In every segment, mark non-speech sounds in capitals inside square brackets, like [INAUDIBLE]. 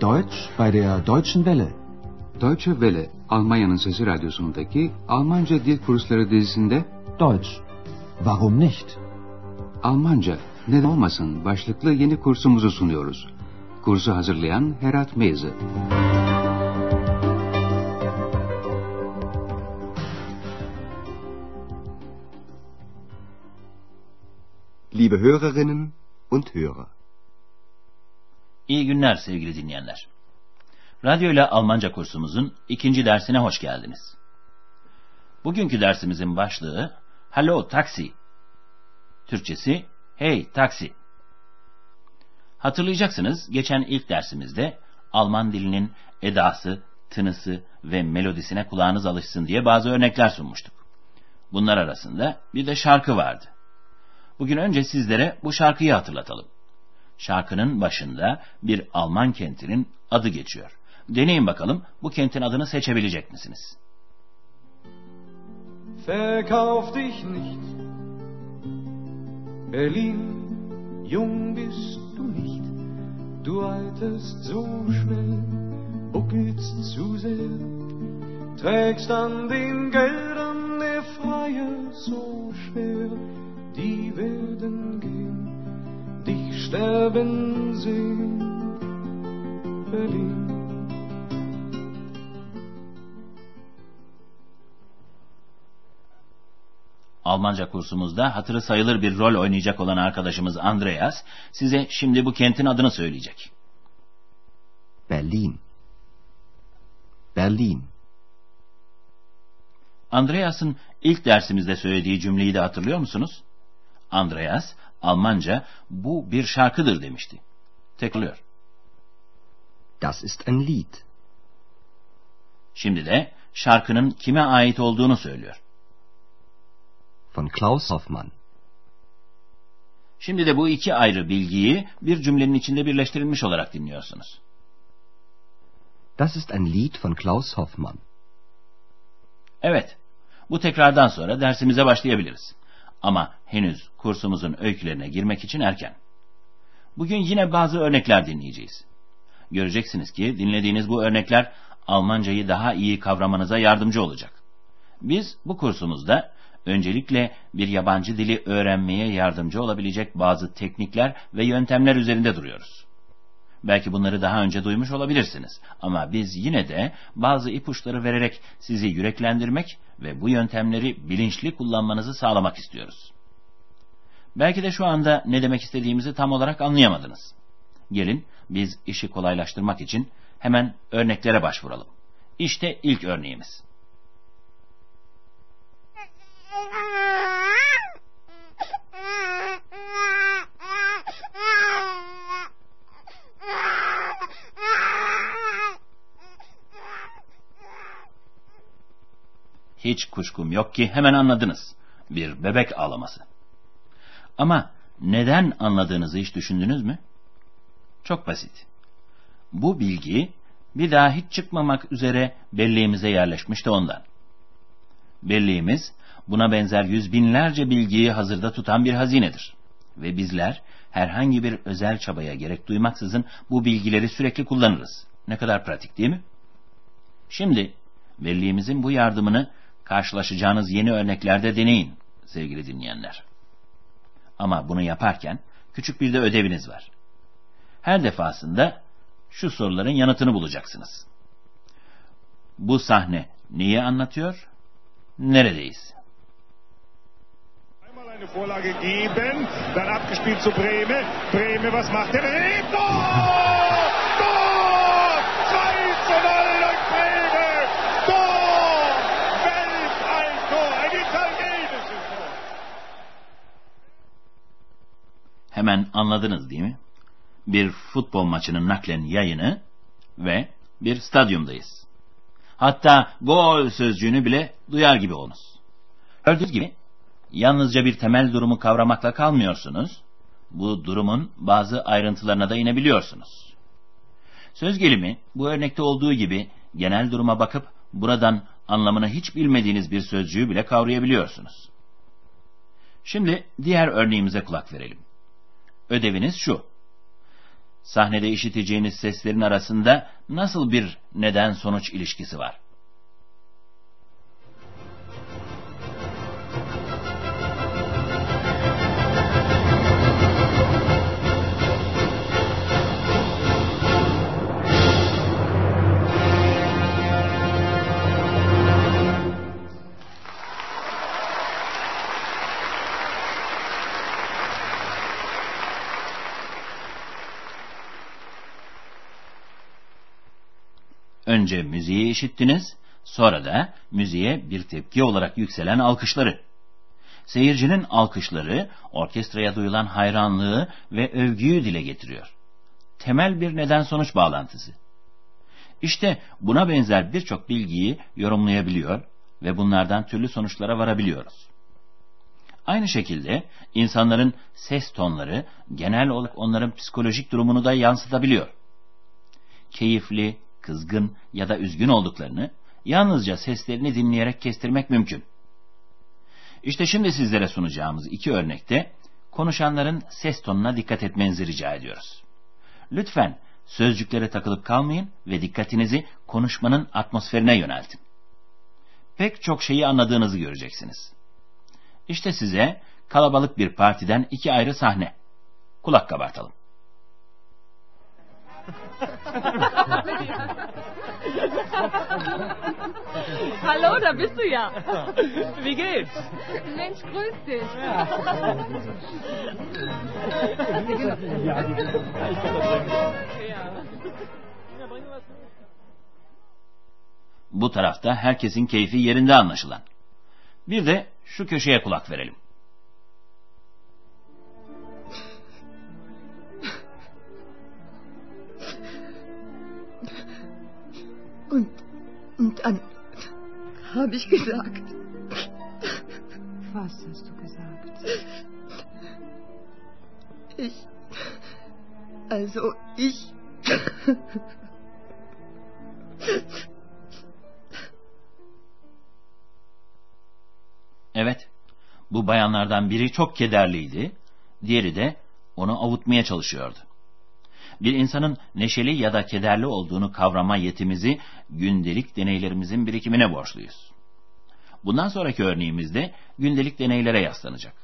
Deutsch bei der Deutschen Welle. Deutsche Welle, Almanya'nın Sesi Radyosu'ndaki Almanca Dil Kursları dizisinde Deutsch. Warum nicht? Almanca neden olmasın başlıklı yeni kursumuzu sunuyoruz. Kursu hazırlayan Herat Meyze. Liebe Hörerinnen und Hörer. İyi günler sevgili dinleyenler. Radyo ile Almanca kursumuzun ikinci dersine hoş geldiniz. Bugünkü dersimizin başlığı Hallo Taksi. Türkçesi Hey Taksi. Hatırlayacaksınız geçen ilk dersimizde Alman dilinin edası, tınısı ve melodisine kulağınız alışsın diye bazı örnekler sunmuştuk. Bunlar arasında bir de şarkı vardı. Bugün önce sizlere bu şarkıyı hatırlatalım. Şarkının başında bir Alman kentinin adı geçiyor. Deneyin bakalım bu kentin adını seçebilecek misiniz? Verkauf dich nicht, Berlin, jung bist du nicht, du alterst so schnell, buckelst zu sehr, trägst an den Geldern der Freier so schwer, die werden gehen, sehen, Berlin. Almanca kursumuzda hatırı sayılır bir rol oynayacak olan arkadaşımız Andreas size şimdi bu kentin adını söyleyecek. Berlin. Berlin. Andreas'ın ilk dersimizde söylediği cümleyi de hatırlıyor musunuz? Andreas, Almanca bu bir şarkıdır demişti. Tekrarlıyor. Das ist ein Lied. Şimdi de şarkının kime ait olduğunu söylüyor. Von Klaus Hoffmann. Şimdi de bu iki ayrı bilgiyi bir cümlenin içinde birleştirilmiş olarak dinliyorsunuz. Das ist ein Lied von Klaus Hoffmann. Evet, bu tekrardan sonra dersimize başlayabiliriz. Ama henüz kursumuzun öykülerine girmek için erken. Bugün yine bazı örnekler dinleyeceğiz. Göreceksiniz ki dinlediğiniz bu örnekler Almancayı daha iyi kavramanıza yardımcı olacak. Biz bu kursumuzda öncelikle bir yabancı dili öğrenmeye yardımcı olabilecek bazı teknikler ve yöntemler üzerinde duruyoruz. Belki bunları daha önce duymuş olabilirsiniz ama biz yine de bazı ipuçları vererek sizi yüreklendirmek ve bu yöntemleri bilinçli kullanmanızı sağlamak istiyoruz. Belki de şu anda ne demek istediğimizi tam olarak anlayamadınız. Gelin biz işi kolaylaştırmak için hemen örneklere başvuralım. İşte ilk örneğimiz. [LAUGHS] Hiç kuşkum yok ki hemen anladınız. Bir bebek ağlaması. Ama neden anladığınızı hiç düşündünüz mü? Çok basit. Bu bilgi bir daha hiç çıkmamak üzere belleğimize yerleşmişti ondan. Belleğimiz buna benzer yüz binlerce bilgiyi hazırda tutan bir hazinedir. Ve bizler herhangi bir özel çabaya gerek duymaksızın bu bilgileri sürekli kullanırız. Ne kadar pratik değil mi? Şimdi belleğimizin bu yardımını karşılaşacağınız yeni örneklerde deneyin sevgili dinleyenler. Ama bunu yaparken küçük bir de ödeviniz var. Her defasında şu soruların yanıtını bulacaksınız. Bu sahne neyi anlatıyor? Neredeyiz? Eine was macht! 2 zu 0 durch Breme! Tor! Welt ein Tor! Ein italienisches Tor! Hemen anladınız değil mi? Bir futbol maçının naklen yayını ve bir stadyumdayız. Hatta gol sözcüğünü bile duyar gibi olunuz. Gördüğünüz gibi yalnızca bir temel durumu kavramakla kalmıyorsunuz. Bu durumun bazı ayrıntılarına da inebiliyorsunuz. Söz gelimi bu örnekte olduğu gibi genel duruma bakıp buradan anlamını hiç bilmediğiniz bir sözcüğü bile kavrayabiliyorsunuz. Şimdi diğer örneğimize kulak verelim. Ödeviniz şu. sahnede işiteceğiniz seslerin arasında nasıl bir neden-sonuç ilişkisi var? Önce müziği işittiniz, sonra da müziğe bir tepki olarak yükselen alkışları. Seyircinin alkışları orkestraya duyulan hayranlığı ve övgüyü dile getiriyor. Temel bir neden-sonuç bağlantısı. İşte buna benzer birçok bilgiyi yorumlayabiliyor ve bunlardan türlü sonuçlara varabiliyoruz. Aynı şekilde insanların ses tonları genel olarak onların psikolojik durumunu da yansıtabiliyor. Keyifli, kızgın ya da üzgün olduklarını yalnızca seslerini dinleyerek kestirmek mümkün. İşte şimdi sizlere sunacağımız iki örnekte konuşanların ses tonuna dikkat etmenizi rica ediyoruz. Lütfen sözcüklere takılıp kalmayın ve dikkatinizi konuşmanın atmosferine yöneltin. Pek çok şeyi anladığınızı göreceksiniz. İşte size kalabalık bir partiden iki ayrı sahne. Kulak kabartalım. Hallo, da bist du ja. Wie geht's? Mensch, grüß dich. Bu tarafta herkesin keyfi yerinde anlaşılan. Bir de şu köşeye kulak verelim. Und, und dann habe ich gesagt. Was hast du gesagt? Ich. Also ich. Evet, bu bayanlardan biri çok kederliydi, diğeri de onu avutmaya çalışıyordu. Bir insanın neşeli ya da kederli olduğunu kavrama yetimizi gündelik deneylerimizin birikimine borçluyuz. Bundan sonraki örneğimizde gündelik deneylere yaslanacak.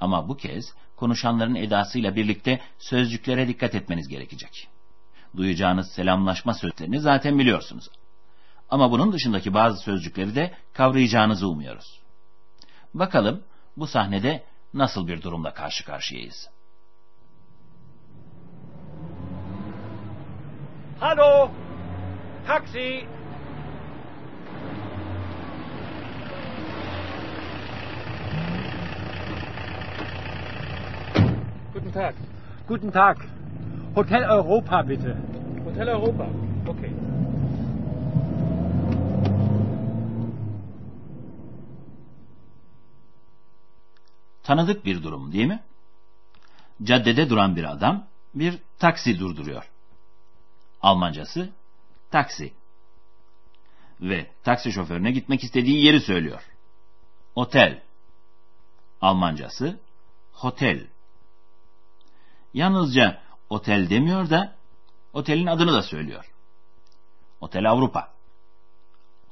Ama bu kez konuşanların edasıyla birlikte sözcüklere dikkat etmeniz gerekecek. Duyacağınız selamlaşma sözlerini zaten biliyorsunuz. Ama bunun dışındaki bazı sözcükleri de kavrayacağınızı umuyoruz. Bakalım bu sahnede nasıl bir durumla karşı karşıyayız. Hallo! Taxi! Guten Tag. Guten Tag. Hotel Europa bitte. Hotel Europa. Okay. Tanıdık bir durum değil mi? Caddede duran bir adam bir taksi durduruyor. Almancası taksi. Ve taksi şoförüne gitmek istediği yeri söylüyor. Otel. Almancası hotel. Yalnızca otel demiyor da otelin adını da söylüyor. Otel Avrupa.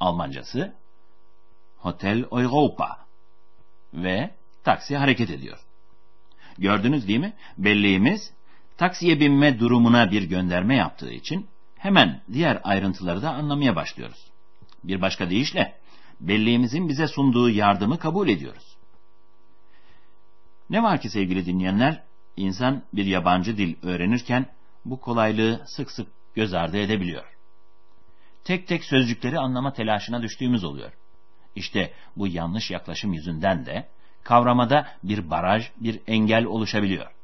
Almancası Hotel Europa. Ve taksi hareket ediyor. Gördünüz değil mi? Belleğimiz taksiye binme durumuna bir gönderme yaptığı için hemen diğer ayrıntıları da anlamaya başlıyoruz. Bir başka deyişle belleğimizin bize sunduğu yardımı kabul ediyoruz. Ne var ki sevgili dinleyenler, insan bir yabancı dil öğrenirken bu kolaylığı sık sık göz ardı edebiliyor. Tek tek sözcükleri anlama telaşına düştüğümüz oluyor. İşte bu yanlış yaklaşım yüzünden de kavramada bir baraj, bir engel oluşabiliyor.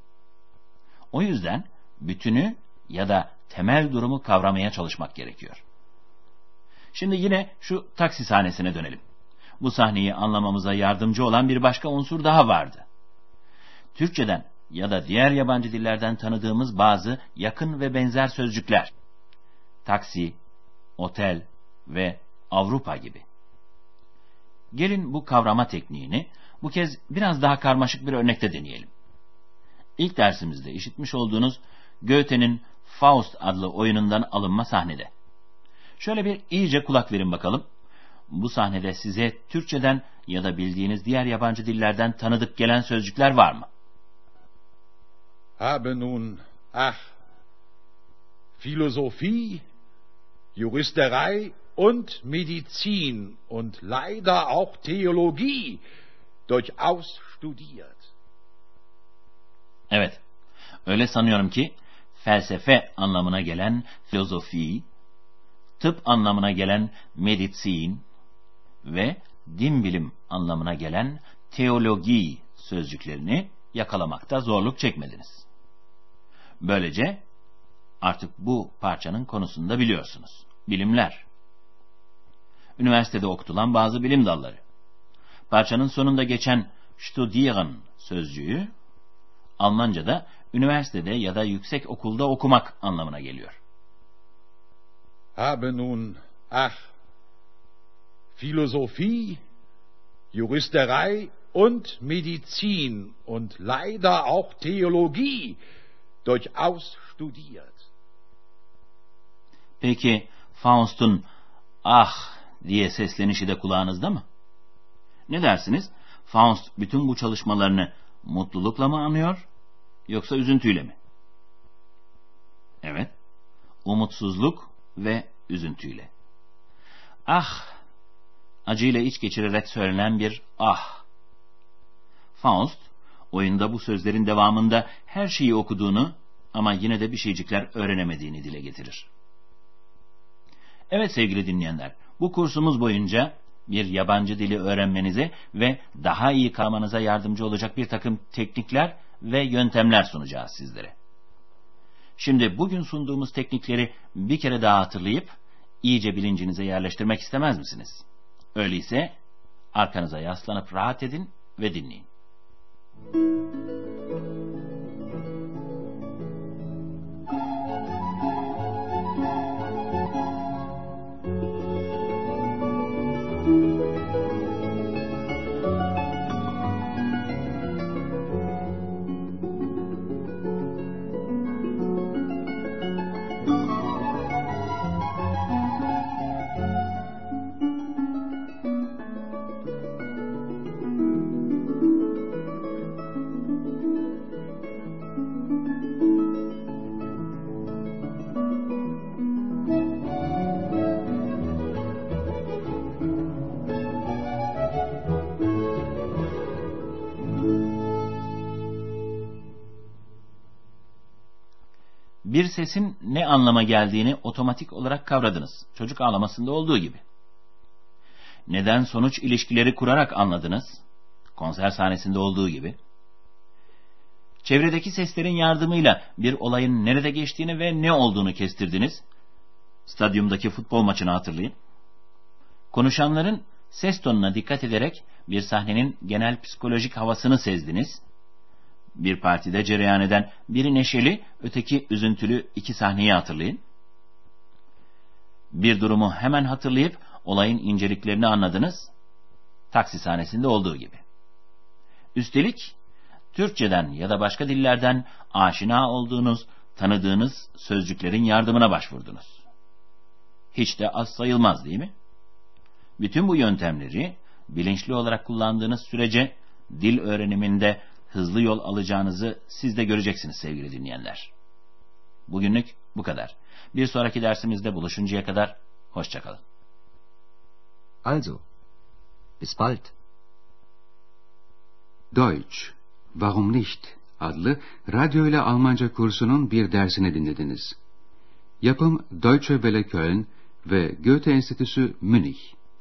O yüzden bütünü ya da temel durumu kavramaya çalışmak gerekiyor. Şimdi yine şu taksi sahnesine dönelim. Bu sahneyi anlamamıza yardımcı olan bir başka unsur daha vardı. Türkçeden ya da diğer yabancı dillerden tanıdığımız bazı yakın ve benzer sözcükler. Taksi, otel ve Avrupa gibi. Gelin bu kavrama tekniğini bu kez biraz daha karmaşık bir örnekte deneyelim. İlk dersimizde işitmiş olduğunuz Goethe'nin Faust adlı oyunundan alınma sahnede. Şöyle bir iyice kulak verin bakalım. Bu sahnede size Türkçeden ya da bildiğiniz diğer yabancı dillerden tanıdık gelen sözcükler var mı? Habe nun, ach, Philosophie, Juristerei und Medizin und leider auch Theologie durchaus studiert. Evet, öyle sanıyorum ki felsefe anlamına gelen filozofi, tıp anlamına gelen medicin ve din bilim anlamına gelen teologi sözcüklerini yakalamakta zorluk çekmediniz. Böylece artık bu parçanın konusunu da biliyorsunuz. Bilimler. Üniversitede okutulan bazı bilim dalları. Parçanın sonunda geçen studieren sözcüğü Almanca'da üniversitede ya da yüksek okulda okumak anlamına geliyor. Habe nun, ach, Philosophie, Juristerei und Medizin und leider auch Theologie durchaus studiert. Peki Faust'un ah diye seslenişi de kulağınızda mı? Ne dersiniz? Faust bütün bu çalışmalarını mutlulukla mı anıyor yoksa üzüntüyle mi? Evet, umutsuzluk ve üzüntüyle. Ah, acıyla iç geçirerek söylenen bir ah. Faust, oyunda bu sözlerin devamında her şeyi okuduğunu ama yine de bir şeycikler öğrenemediğini dile getirir. Evet sevgili dinleyenler, bu kursumuz boyunca bir yabancı dili öğrenmenize ve daha iyi kalmanıza yardımcı olacak bir takım teknikler ve yöntemler sunacağız sizlere. Şimdi bugün sunduğumuz teknikleri bir kere daha hatırlayıp iyice bilincinize yerleştirmek istemez misiniz? Öyleyse arkanıza yaslanıp rahat edin ve dinleyin. Bir sesin ne anlama geldiğini otomatik olarak kavradınız. Çocuk ağlamasında olduğu gibi. Neden sonuç ilişkileri kurarak anladınız. Konser sahnesinde olduğu gibi. Çevredeki seslerin yardımıyla bir olayın nerede geçtiğini ve ne olduğunu kestirdiniz. Stadyumdaki futbol maçını hatırlayın. Konuşanların ses tonuna dikkat ederek bir sahnenin genel psikolojik havasını sezdiniz bir partide cereyan eden biri neşeli, öteki üzüntülü iki sahneyi hatırlayın. Bir durumu hemen hatırlayıp olayın inceliklerini anladınız. Taksi sahnesinde olduğu gibi. Üstelik Türkçeden ya da başka dillerden aşina olduğunuz, tanıdığınız sözcüklerin yardımına başvurdunuz. Hiç de az sayılmaz değil mi? Bütün bu yöntemleri bilinçli olarak kullandığınız sürece dil öğreniminde hızlı yol alacağınızı siz de göreceksiniz sevgili dinleyenler. Bugünlük bu kadar. Bir sonraki dersimizde buluşuncaya kadar hoşçakalın. Also, bis bald. Deutsch, Warum nicht? adlı radyo ile Almanca kursunun bir dersini dinlediniz. Yapım Deutsche Welle Köln ve Goethe Enstitüsü Münih.